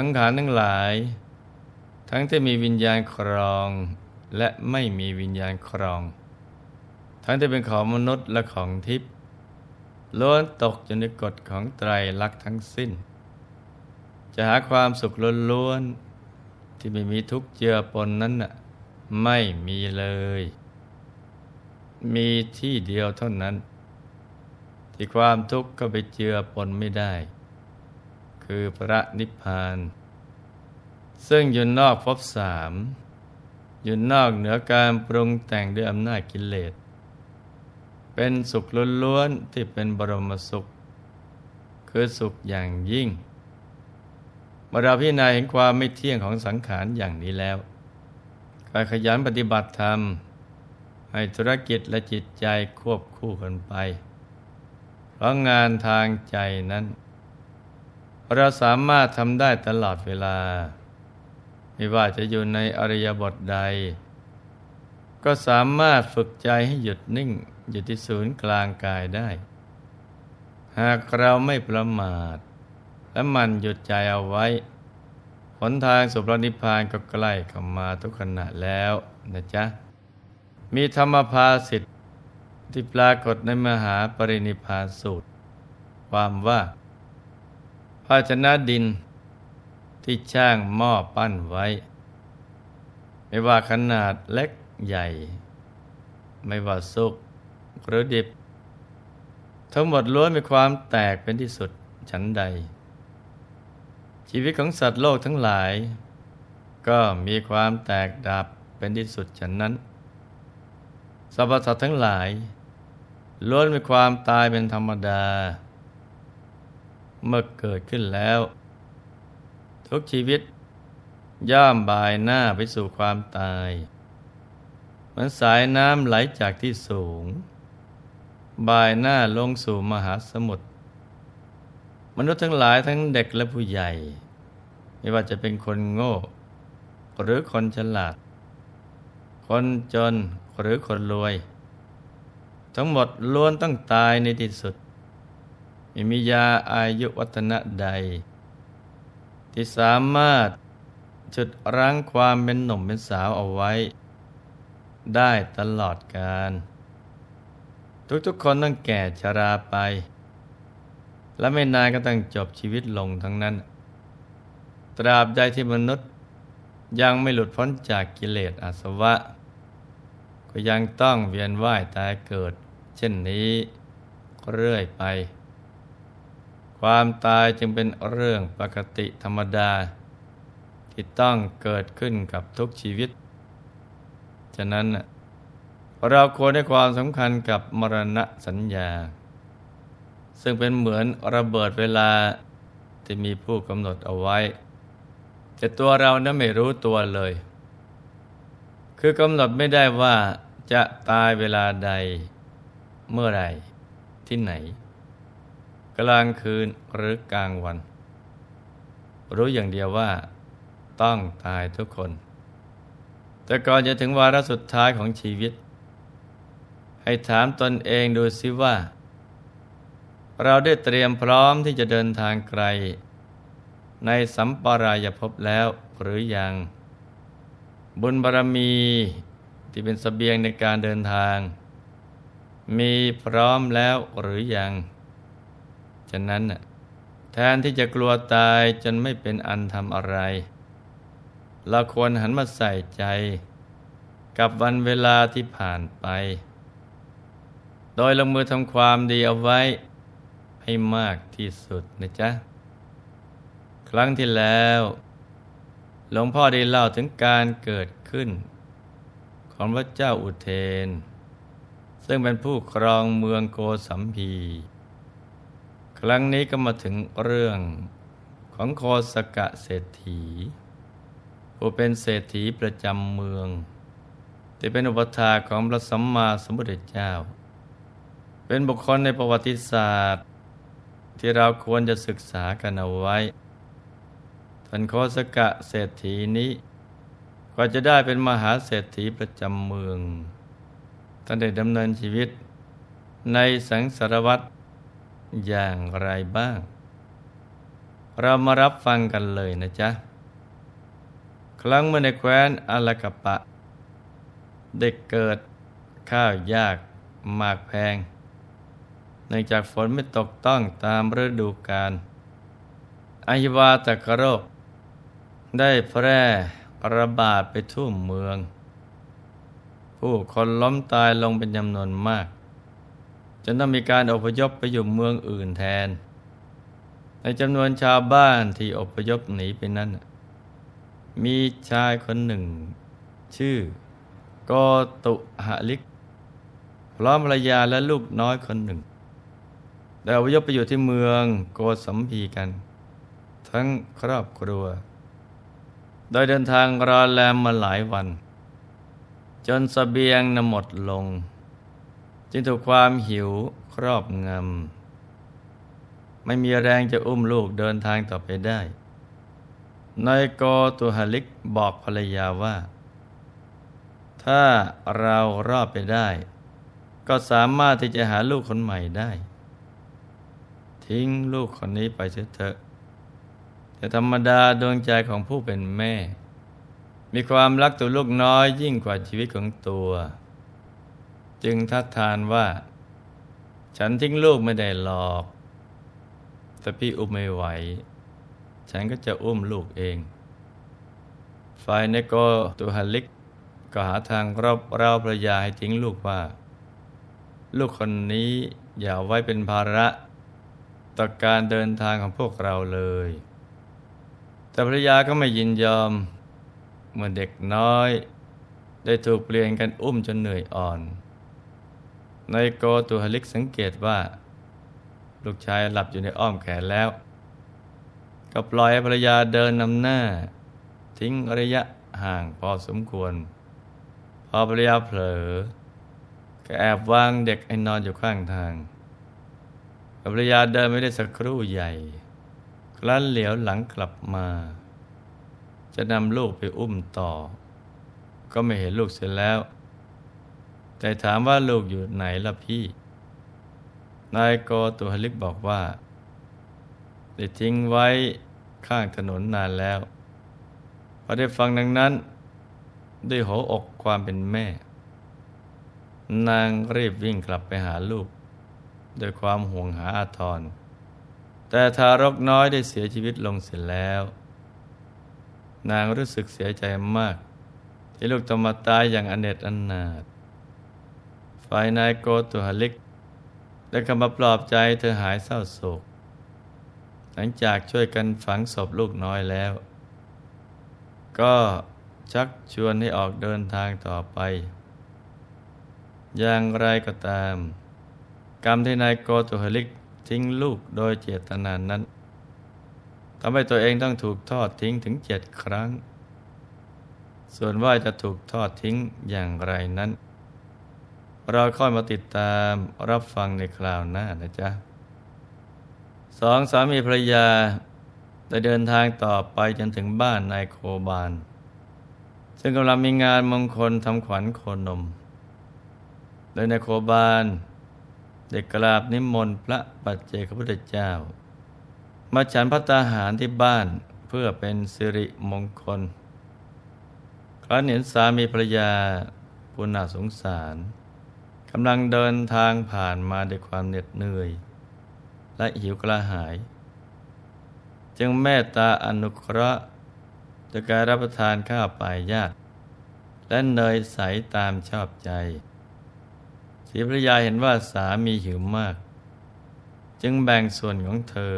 สังขารทั้งหลาย ทั้งที่มีวิญญาณครอง และไม่มีวิญญาณครอง ทั้งที่เป็นของมนุษย์และของทิพย์ล้วนตกอยู่ในกฎของไตรลักษณ์ทั้งสิ้น จะหาความสุขล้วนๆที่ไม่มีทุกข์เจือปนนั้นน่ะไม่มีเลย มีที่เดียวเท่านั้น ที่ความทุกข์ก็ไปเจือปนไม่ได้ คือพระนิพพาน ซึ่งอยู่นอกภพสามอยู่นอกเหนือการปรุงแต่งด้วยอำนาจกิเลส เป็นสุขล้วนๆที่เป็นบรมสุข คือสุขอย่างยิ่งเมื่อเราพิจารณาเห็นความไม่เที่ยงของสังขารอย่างนี้แล้วการขยันปฏิบัติธรรม ให้ธุรกิจและจิตใจควบคู่กันไป เพราะงานทางใจนั้น เราสามารถทำได้ตลอดเวลา ไม่ว่าจะอยู่ในอริยบทใด ก็สามารถฝึกใจให้หยุดนิ่ง อยู่ที่ศูนย์กลางกายได้ หากเราไม่ประมาท และมันหยุดใจเอาไว้ หนทางสุพรนิพพานก็ใกล้เข้ามาทุกขณะแล้วนะจ๊ะ มีธรรมภาสิทธิ์ที่ปรากฏในมหาปรินิพานสูตร ความว่า ภาชนะดินที่ช่างหม้อปั้นไว้ ไม่ว่าขนาดเล็กใหญ่ ไม่ว่าสุกหรือดิบ ทั้งหมดล้วนมีความแตกเป็นที่สุดฉันใด ชีวิตของสัตว์โลกทั้งหลาย ก็มีความแตกดับเป็นที่สุดฉะนั้นสรรพสัตว์ทั้งหลายล้วนมีความตายเป็นธรรมดา เมื่อเกิดขึ้นแล้ว ทุกชีวิต ย่อมบายหน้าไปสู่ความตาย เหมือนสายน้ำไหลจากที่สูง บายหน้าลงสู่มหาสมุทรมนุษย์ทั้งหลายทั้งเด็กและผู้ใหญ่ ไม่ว่าจะเป็นคนโง่ หรือคนฉลาด คนจนหรือคนรวย ทั้งหมดล้วนต้องตายในที่สุด ไม่มียาอายุวัฒนะใด ที่สามารถจุดรั้งความเป็นหนุ่มเป็นสาวเอาไว้ ได้ตลอดกาลทุกๆคนต้องแก่ชราไป และไม่นานก็ต้องจบชีวิตลงทั้งนั้น ตราบใดที่มนุษย์ยังไม่หลุดพ้นจากกิเลสอาสวะ ก็ยังต้องเวียนว่ายตายเกิด เช่นนี้เรื่อยไป ความตายจึงเป็นเรื่องปกติธรรมดา ที่ต้องเกิดขึ้นกับทุกชีวิต ฉะนั้นเราควรให้ความสำคัญกับมรณะสัญญา ซึ่งเป็นเหมือนระเบิดเวลาที่มีผู้กำหนดเอาไว้ แต่ตัวเรานั้นไม่รู้ตัวเลย คือกำหนดไม่ได้ว่าจะตายเวลาใด เมื่อไรที่ไหน กลางคืนหรือกลางวัน รู้อย่างเดียวว่า ต้องตายทุกคน แต่ก่อนจะถึงวาระสุดท้ายของชีวิต ให้ถามตนเองดูซิว่า เราได้เตรียมพร้อมที่จะเดินทางไกล ในสัมปรายภพแล้วหรือยัง บุญบารมีที่เป็นสเสบียงในการเดินทาง มีพร้อมแล้วหรือยัง ฉะนั้นแทนที่จะกลัวตายจนไม่เป็นอันทำอะไร เราควรหันมาใส่ใจ กับวันเวลาที่ผ่านไป โดยลงมือทำความดีเอาไว้ ให้มากที่สุดนะจ๊ะ ครั้งที่แล้ว หลวงพ่อได้เล่าถึงการเกิดขึ้น ของพระเจ้าอุเทน ซึ่งเป็นผู้ครองเมืองโกสัมพี ครั้งนี้ก็มาถึงเรื่องของโคสกะเศรษฐี ผู้เป็นเศรษฐีประจำเมือง ที่เป็นอุปถาของพระสัมมาสัมพุทธเจ้า เป็นบุคคลในประวัติศาสตร์ ที่เราควรจะศึกษากันเอาไว้ท่านโคสกะเศรษฐีนี้ก็จะได้เป็นมหาเศรษฐีประจำเมืองท่านได้ดำเนินชีวิตในสังสารวัตร อย่างไรบ้าง เรามารับฟังกันเลยนะจ๊ะ ครั้งเมื่อในแคว้นอาลกปะ เด็กเกิดข้าวยากหมากแพงเนื่องจากฝนไม่ตกต้องตามฤดูกาลอาหิวาตกโรค ได้แพร่ระบาดไปทั่วเมือง ผู้คนล้มตายลงเป็นจำนวนมาก จนต้องมีการอพยพไปอยู่เมืองอื่นแทน ในจำนวนชาวบ้านที่อพยพหนีไปนั้น มีชายคนหนึ่ง ชื่อโกตุหลิกพร้อมภรรยาและลูกน้อยคนหนึ่งได้อพยพไปอยู่ที่เมืองโกสัมพีกัน ทั้งครอบครัว โดยเดินทางรอแลมมาหลายวัน จนสเสบียงนหมดลง จึงถูกความหิวครอบงำ ไม่มีแรงจะอุ้มลูกเดินทางต่อไปได้นายโกตุหลิกบอกภรรยาว่า ถ้าเรารอดไปได้ ก็สามารถที่จะหาลูกคนใหม่ได้ ทิ้งลูกคนนี้ไปเสียเถอะแต่ธรรมดาดวงใจของผู้เป็นแม่ มีความรักตัวลูกน้อยยิ่งกว่าชีวิตของตัว จึงทัดทานว่า ฉันทิ้งลูกไม่ได้หรอก แต่พี่อุ้มไม่ไหว ฉันก็จะอุ้มลูกเอง ฝ่ายในโกตุฮัลิก ก็หาทางรอบเราภรยาให้ทิ้งลูกว่า ลูกคนนี้อย่าไว้เป็นภาระต่อการเดินทางของพวกเราเลย แต่ภรรยาก็ไม่ยินยอม เมื่อเด็กน้อย ได้ถูกเปลี่ยนกันอุ้มจนเหนื่อยอ่อน ในโกตุฮลิกสังเกตว่า ลูกชายหลับอยู่ในอ้อมแขนแล้ว ก็ปล่อยภรรยาเดินนำหน้า ทิ้งระยะห่างพอสมควร พอภรรยาเผลอ ก็แอบวางเด็กให้นอนอยู่ข้างทางภรรยาเดินไม่ได้สักครู่ใหญ่ครั้นเหลียวหลังกลับมา จะนำลูกไปอุ้มต่อ ก็ไม่เห็นลูกเสร็จแล้ว แต่ถามว่าลูกอยู่ไหนล่ะพี่ นายโกตุฮลิกบอกว่า ได้ทิ้งไว้ข้างถนนนานแล้วพอได้ฟังดังนั้น ด้วยหัวอกความเป็นแม่ นางรีบวิ่งกลับไปหาลูกโดยความห่วงหาอาทร แต่ทารกน้อยได้เสียชีวิตลงเสร็จแล้ว นางรู้สึกเสียใจมาก ที่ลูกต้องมาตายอย่างอเนจอนาถ ฝ่ายนายโกตุฮลิก ได้คำมาปลอบใจเธอหายเศร้าโศก หลังจากช่วยกันฝังศพลูกน้อยแล้ว ก็ชักชวนให้ออกเดินทางต่อไป อย่างไรก็ตาม กรรมที่นายโกตุฮลิกทิ้งลูกโดยเจตนานั้นทำให้ตัวเองต้องถูกทอดทิ้งถึงเจ็ดครั้ง ส่วนว่าจะถูกทอดทิ้งอย่างไรนั้น เราค่อยมาติดตามรับฟังในคราวหน้านะจ๊ะสองสามีภรรยาได้เดินทางต่อไปจนถึงบ้านนายโคบาน ซึ่งกำลังมีงานมงคลทำขวัญโคนม โดยนายโคบานได้กราบนิมนต์พระปัจเจกพุทธเจ้า มาฉันพัตาหารที่บ้านเพื่อเป็นสิริมงคล ครั้นเห็นสามีภรรยาผู้น่าสงสาร กำลังเดินทางผ่านมาด้วยความเหน็ดเหนื่อย และหิวกระหาย จึงเมตตาอนุเคราะห์จะการรับประทานข้าวปลายญาติและเนยใสตามชอบใจศรีภรรยาเห็นว่าสามีหิวมาก จึงแบ่งส่วนของเธอ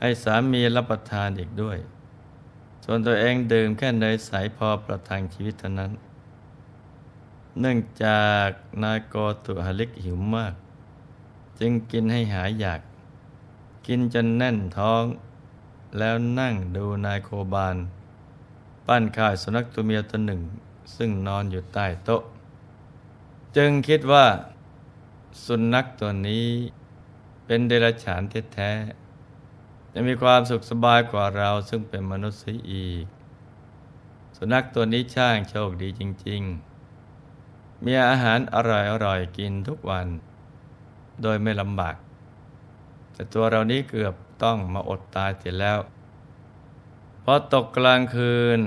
ให้สามีรับประทานอีกด้วย ส่วนตัวเองดื่มแค่เนยใสพอประทังชีวิตเท่านั้น เนื่องจากนายโกตุฮลิกหิวมาก จึงกินให้หายอยาก กินจนแน่นท้อง แล้วนั่งดูนายโคบานปั้นข่ายสุนัขตัวเมียตัวหนึ่ง ซึ่งนอนอยู่ใต้โต๊ะ จึงคิดว่า สุนัขตัวนี้เป็นเดรัจฉานแท้ๆจะมีความสุขสบายกว่าเราซึ่งเป็นมนุษย์เสียอีก สุนัขตัวนี้ช่างโชคดีจริง ๆ มีอาหารอร่อยๆกินทุกวัน โดยไม่ลำบาก แต่ตัวเรานี้เกือบต้องมาอดตายเสร็จแล้วพอตกกลางคืน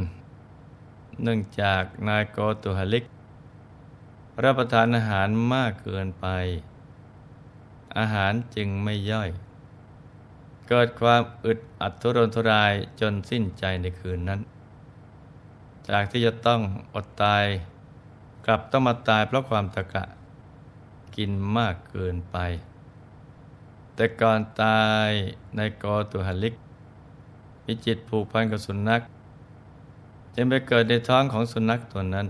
เนื่องจากนายโกตุฮลิก รับประทานอาหารมากเกินไป อาหารจึงไม่ย่อย เกิดความอึดอัดทุรนทุรายจนสิ้นใจในคืนนั้น จากที่จะต้องอดตาย กลับต้องมาตายเพราะความตะกะ กินมากเกินไป แต่ก่อนตายในโกตุฮลิกมีจิตผูกพันกับสุนัขจึงไปเกิดในท้องของสุนัขตัวนั้น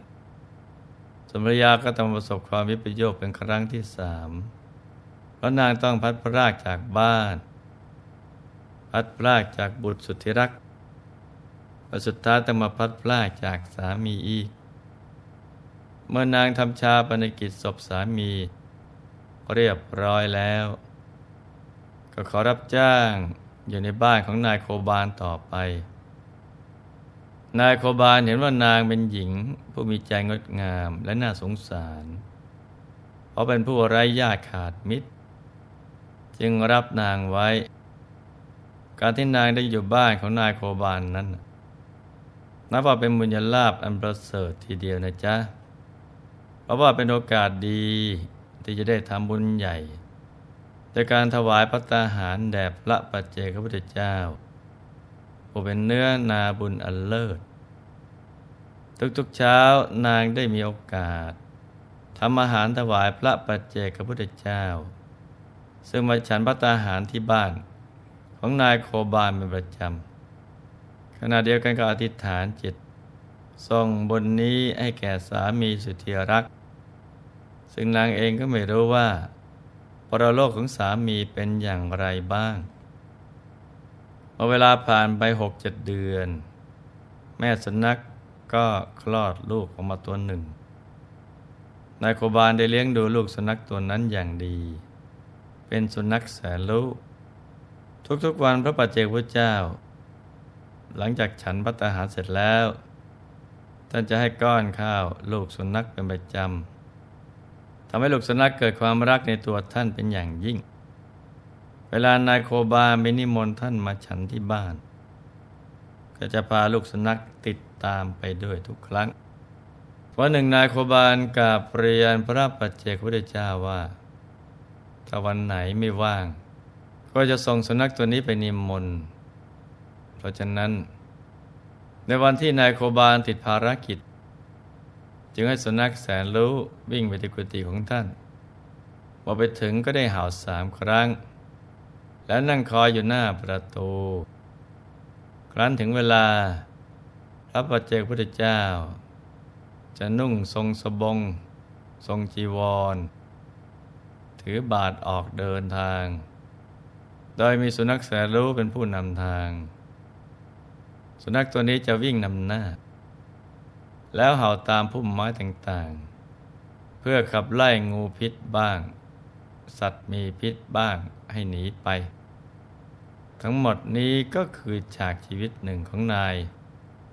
สมรยาก็ต้องประสบความวิปโยคเป็นครั้งที่สามเพราะนางต้องพัดพรากจากบ้าน พัดพรากจากบุตรสุดที่รักและสุดท้ายต้องมาพัดพรากจากสามีอีก เมื่อนางทำชาปนกิจศพสามี เรียบร้อยแล้ว ก็ขอรับจ้างอยู่ในบ้านของนายโคบานต่อไป นายโคบานเห็นว่านางเป็นหญิง ผู้มีใจงดงามและน่าสงสาร เพราะเป็นผู้ไร้ญาติขาดมิตร จึงรับนางไว้ การที่นางได้อยู่บ้านของนายโคบานนั้นนับว่าเป็นบุญญาลาภอันประเสริฐทีเดียวนะจ๊ะ เพราะว่าเป็นโอกาสดีที่จะได้ทำบุญใหญ่ แต่การถวายพระตาหารแด่พระปัจเจกพุทธเจ้าผู้เป็นเนื้อนาบุญอันเลิศ ทุกๆเช้านางได้มีโอกาสทำอาหารถวายพระปัจเจกพุทธเจ้า ซึ่งมาฉันพระตาหารที่บ้านของนายโคบาลเป็นประจำขณะเดียวกันก็อธิษฐานจิตส่งบนนี้ให้แก่สามีสุธีรัก ซึ่งนางเองก็ไม่รู้ว่าปรโลกของสามีเป็นอย่างไรบ้างเมื่อเวลาผ่านไปหกเจ็ดเดือน แม่สุนัขกก็คลอดลูกออกมาตัวหนึ่ง นายโคบาลได้เลี้ยงดูลูกสุนัขตัวนั้นอย่างดี เป็นสุนัขแสนลูกทุกๆวันพระปัจเจกพุทธเจ้า หลังจากฉันพัตาหารเสร็จแล้ว ท่านจะให้ก้อนข้าวลูกสุนัขเป็นประจำ ทำให้ลูกสุนัขเกิดความรักในตัวท่านเป็นอย่างยิ่ง เวลานายโคบาไปนิมนต์ท่านมาฉันที่บ้าน ก็จะพาลูกสุนัขติดตามไปด้วยทุกครั้งวันหนึ่งนายโคบานกาเปรียนพระปัจเจกพุทธเจ้าว่าถ้าวันไหนไม่ว่าง ก็จะส่งสุนัขตัวนี้ไปนิมนต์เพราะฉะนั้น ในวันที่นายโคบานติดภารกิจ จึงให้สุนัขแสนรู้วิ่งไปที่กุฏิของท่านพอไปถึงก็ได้เห่าสามครั้ง แล้วนั่งคอยอยู่หน้าประตู ครั้นถึงเวลาพระปัจเจกพุทธเจ้า จะนุ่งทรงสบง ทรงจีวร ถือบาทออกเดินทาง โดยมีสุนัขแสนรู้เป็นผู้นำทาง สุนัขตัวนี้จะวิ่งนำหน้า แล้วเห่าตามพุ่มไม้ต่างๆ เพื่อขับไล่งูพิษบ้าง สัตว์มีพิษบ้างให้หนีไป ทั้งหมดนี้ก็คือฉากชีวิตหนึ่งของนาย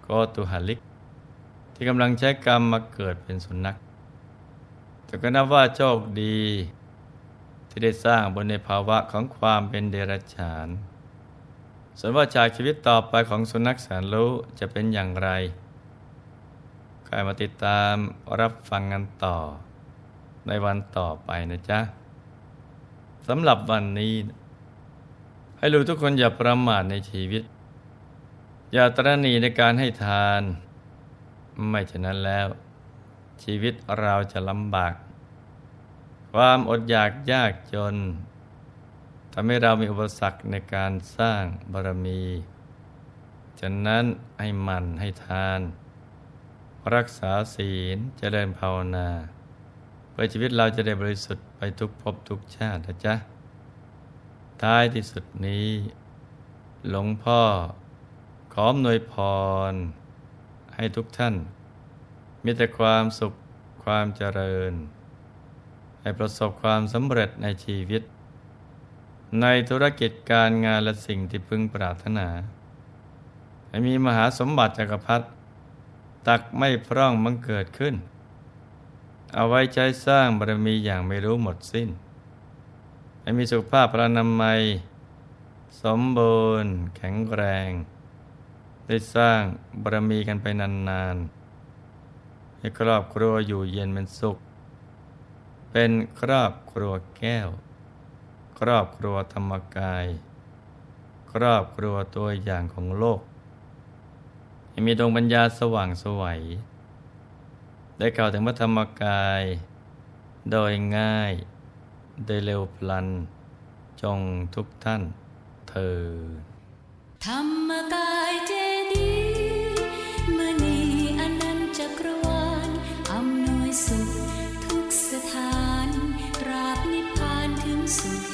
โกตุหลิก ที่กำลังใช้กรรมมาเกิดเป็นสุนัขแต่ก็นับว่าโชคดี ที่ได้สร้างบนในภาวะของความเป็นเดรัจฉานส่วนว่าฉากชีวิตต่อไปของสุนัขแสนรู้จะเป็นอย่างไร ใครมาติดตามรับฟังกันต่อ ในวันต่อไปนะจ๊ะสำหรับวันนี้ ให้รู้ทุกคนอย่าประมาทในชีวิต อย่าตระหนี่ในการให้ทาน ไม่ฉะนั้นแล้ว ชีวิตเราจะลำบาก ความอดอยากยากจนทำให้เรามีอุปสรรคในการสร้างบารมี ฉะนั้นให้มันให้ทาน รักษาศีลเจริญภาวนาเพื่อชีวิตเราจะได้บริสุทธิ์ไปทุกภพทุกชาตินะจ๊ะ ท้ายที่สุดนี้ หลวงพ่อ ขอมนวยพร ให้ทุกท่าน มีแต่ความสุขความเจริญ ให้ประสบความสำเร็จในชีวิต ในธุรกิจการงานและสิ่งที่พึงปรารถนา ให้มีมหาสมบัติจักรพรรดิ ตักไม่พร่องมันเกิดขึ้น เอาไว้ใช้สร้างบารมีอย่างไม่รู้หมดสิ้น ให้มีสุขภาพพระนามัย สมบูรณ์ แข็งแรง ได้สร้างบารมีกันไปนานๆ ให้ครอบครัวอยู่เย็นเป็นสุข เป็นครอบครัวแก้ว ครอบครัวธรรมกาย ครอบครัวตัวอย่างของโลก ยังมีดวงปัญญาสว่างสวัยได้กล่าวถึงพระธรรมกาย โดยง่าย โดยเร็วพลัน จงทุกท่านเธอธรรมกายเจดีมือนีอันนั้นจักรวาลอำนวยสุขทุกสถานราบนิพพานถึงสุข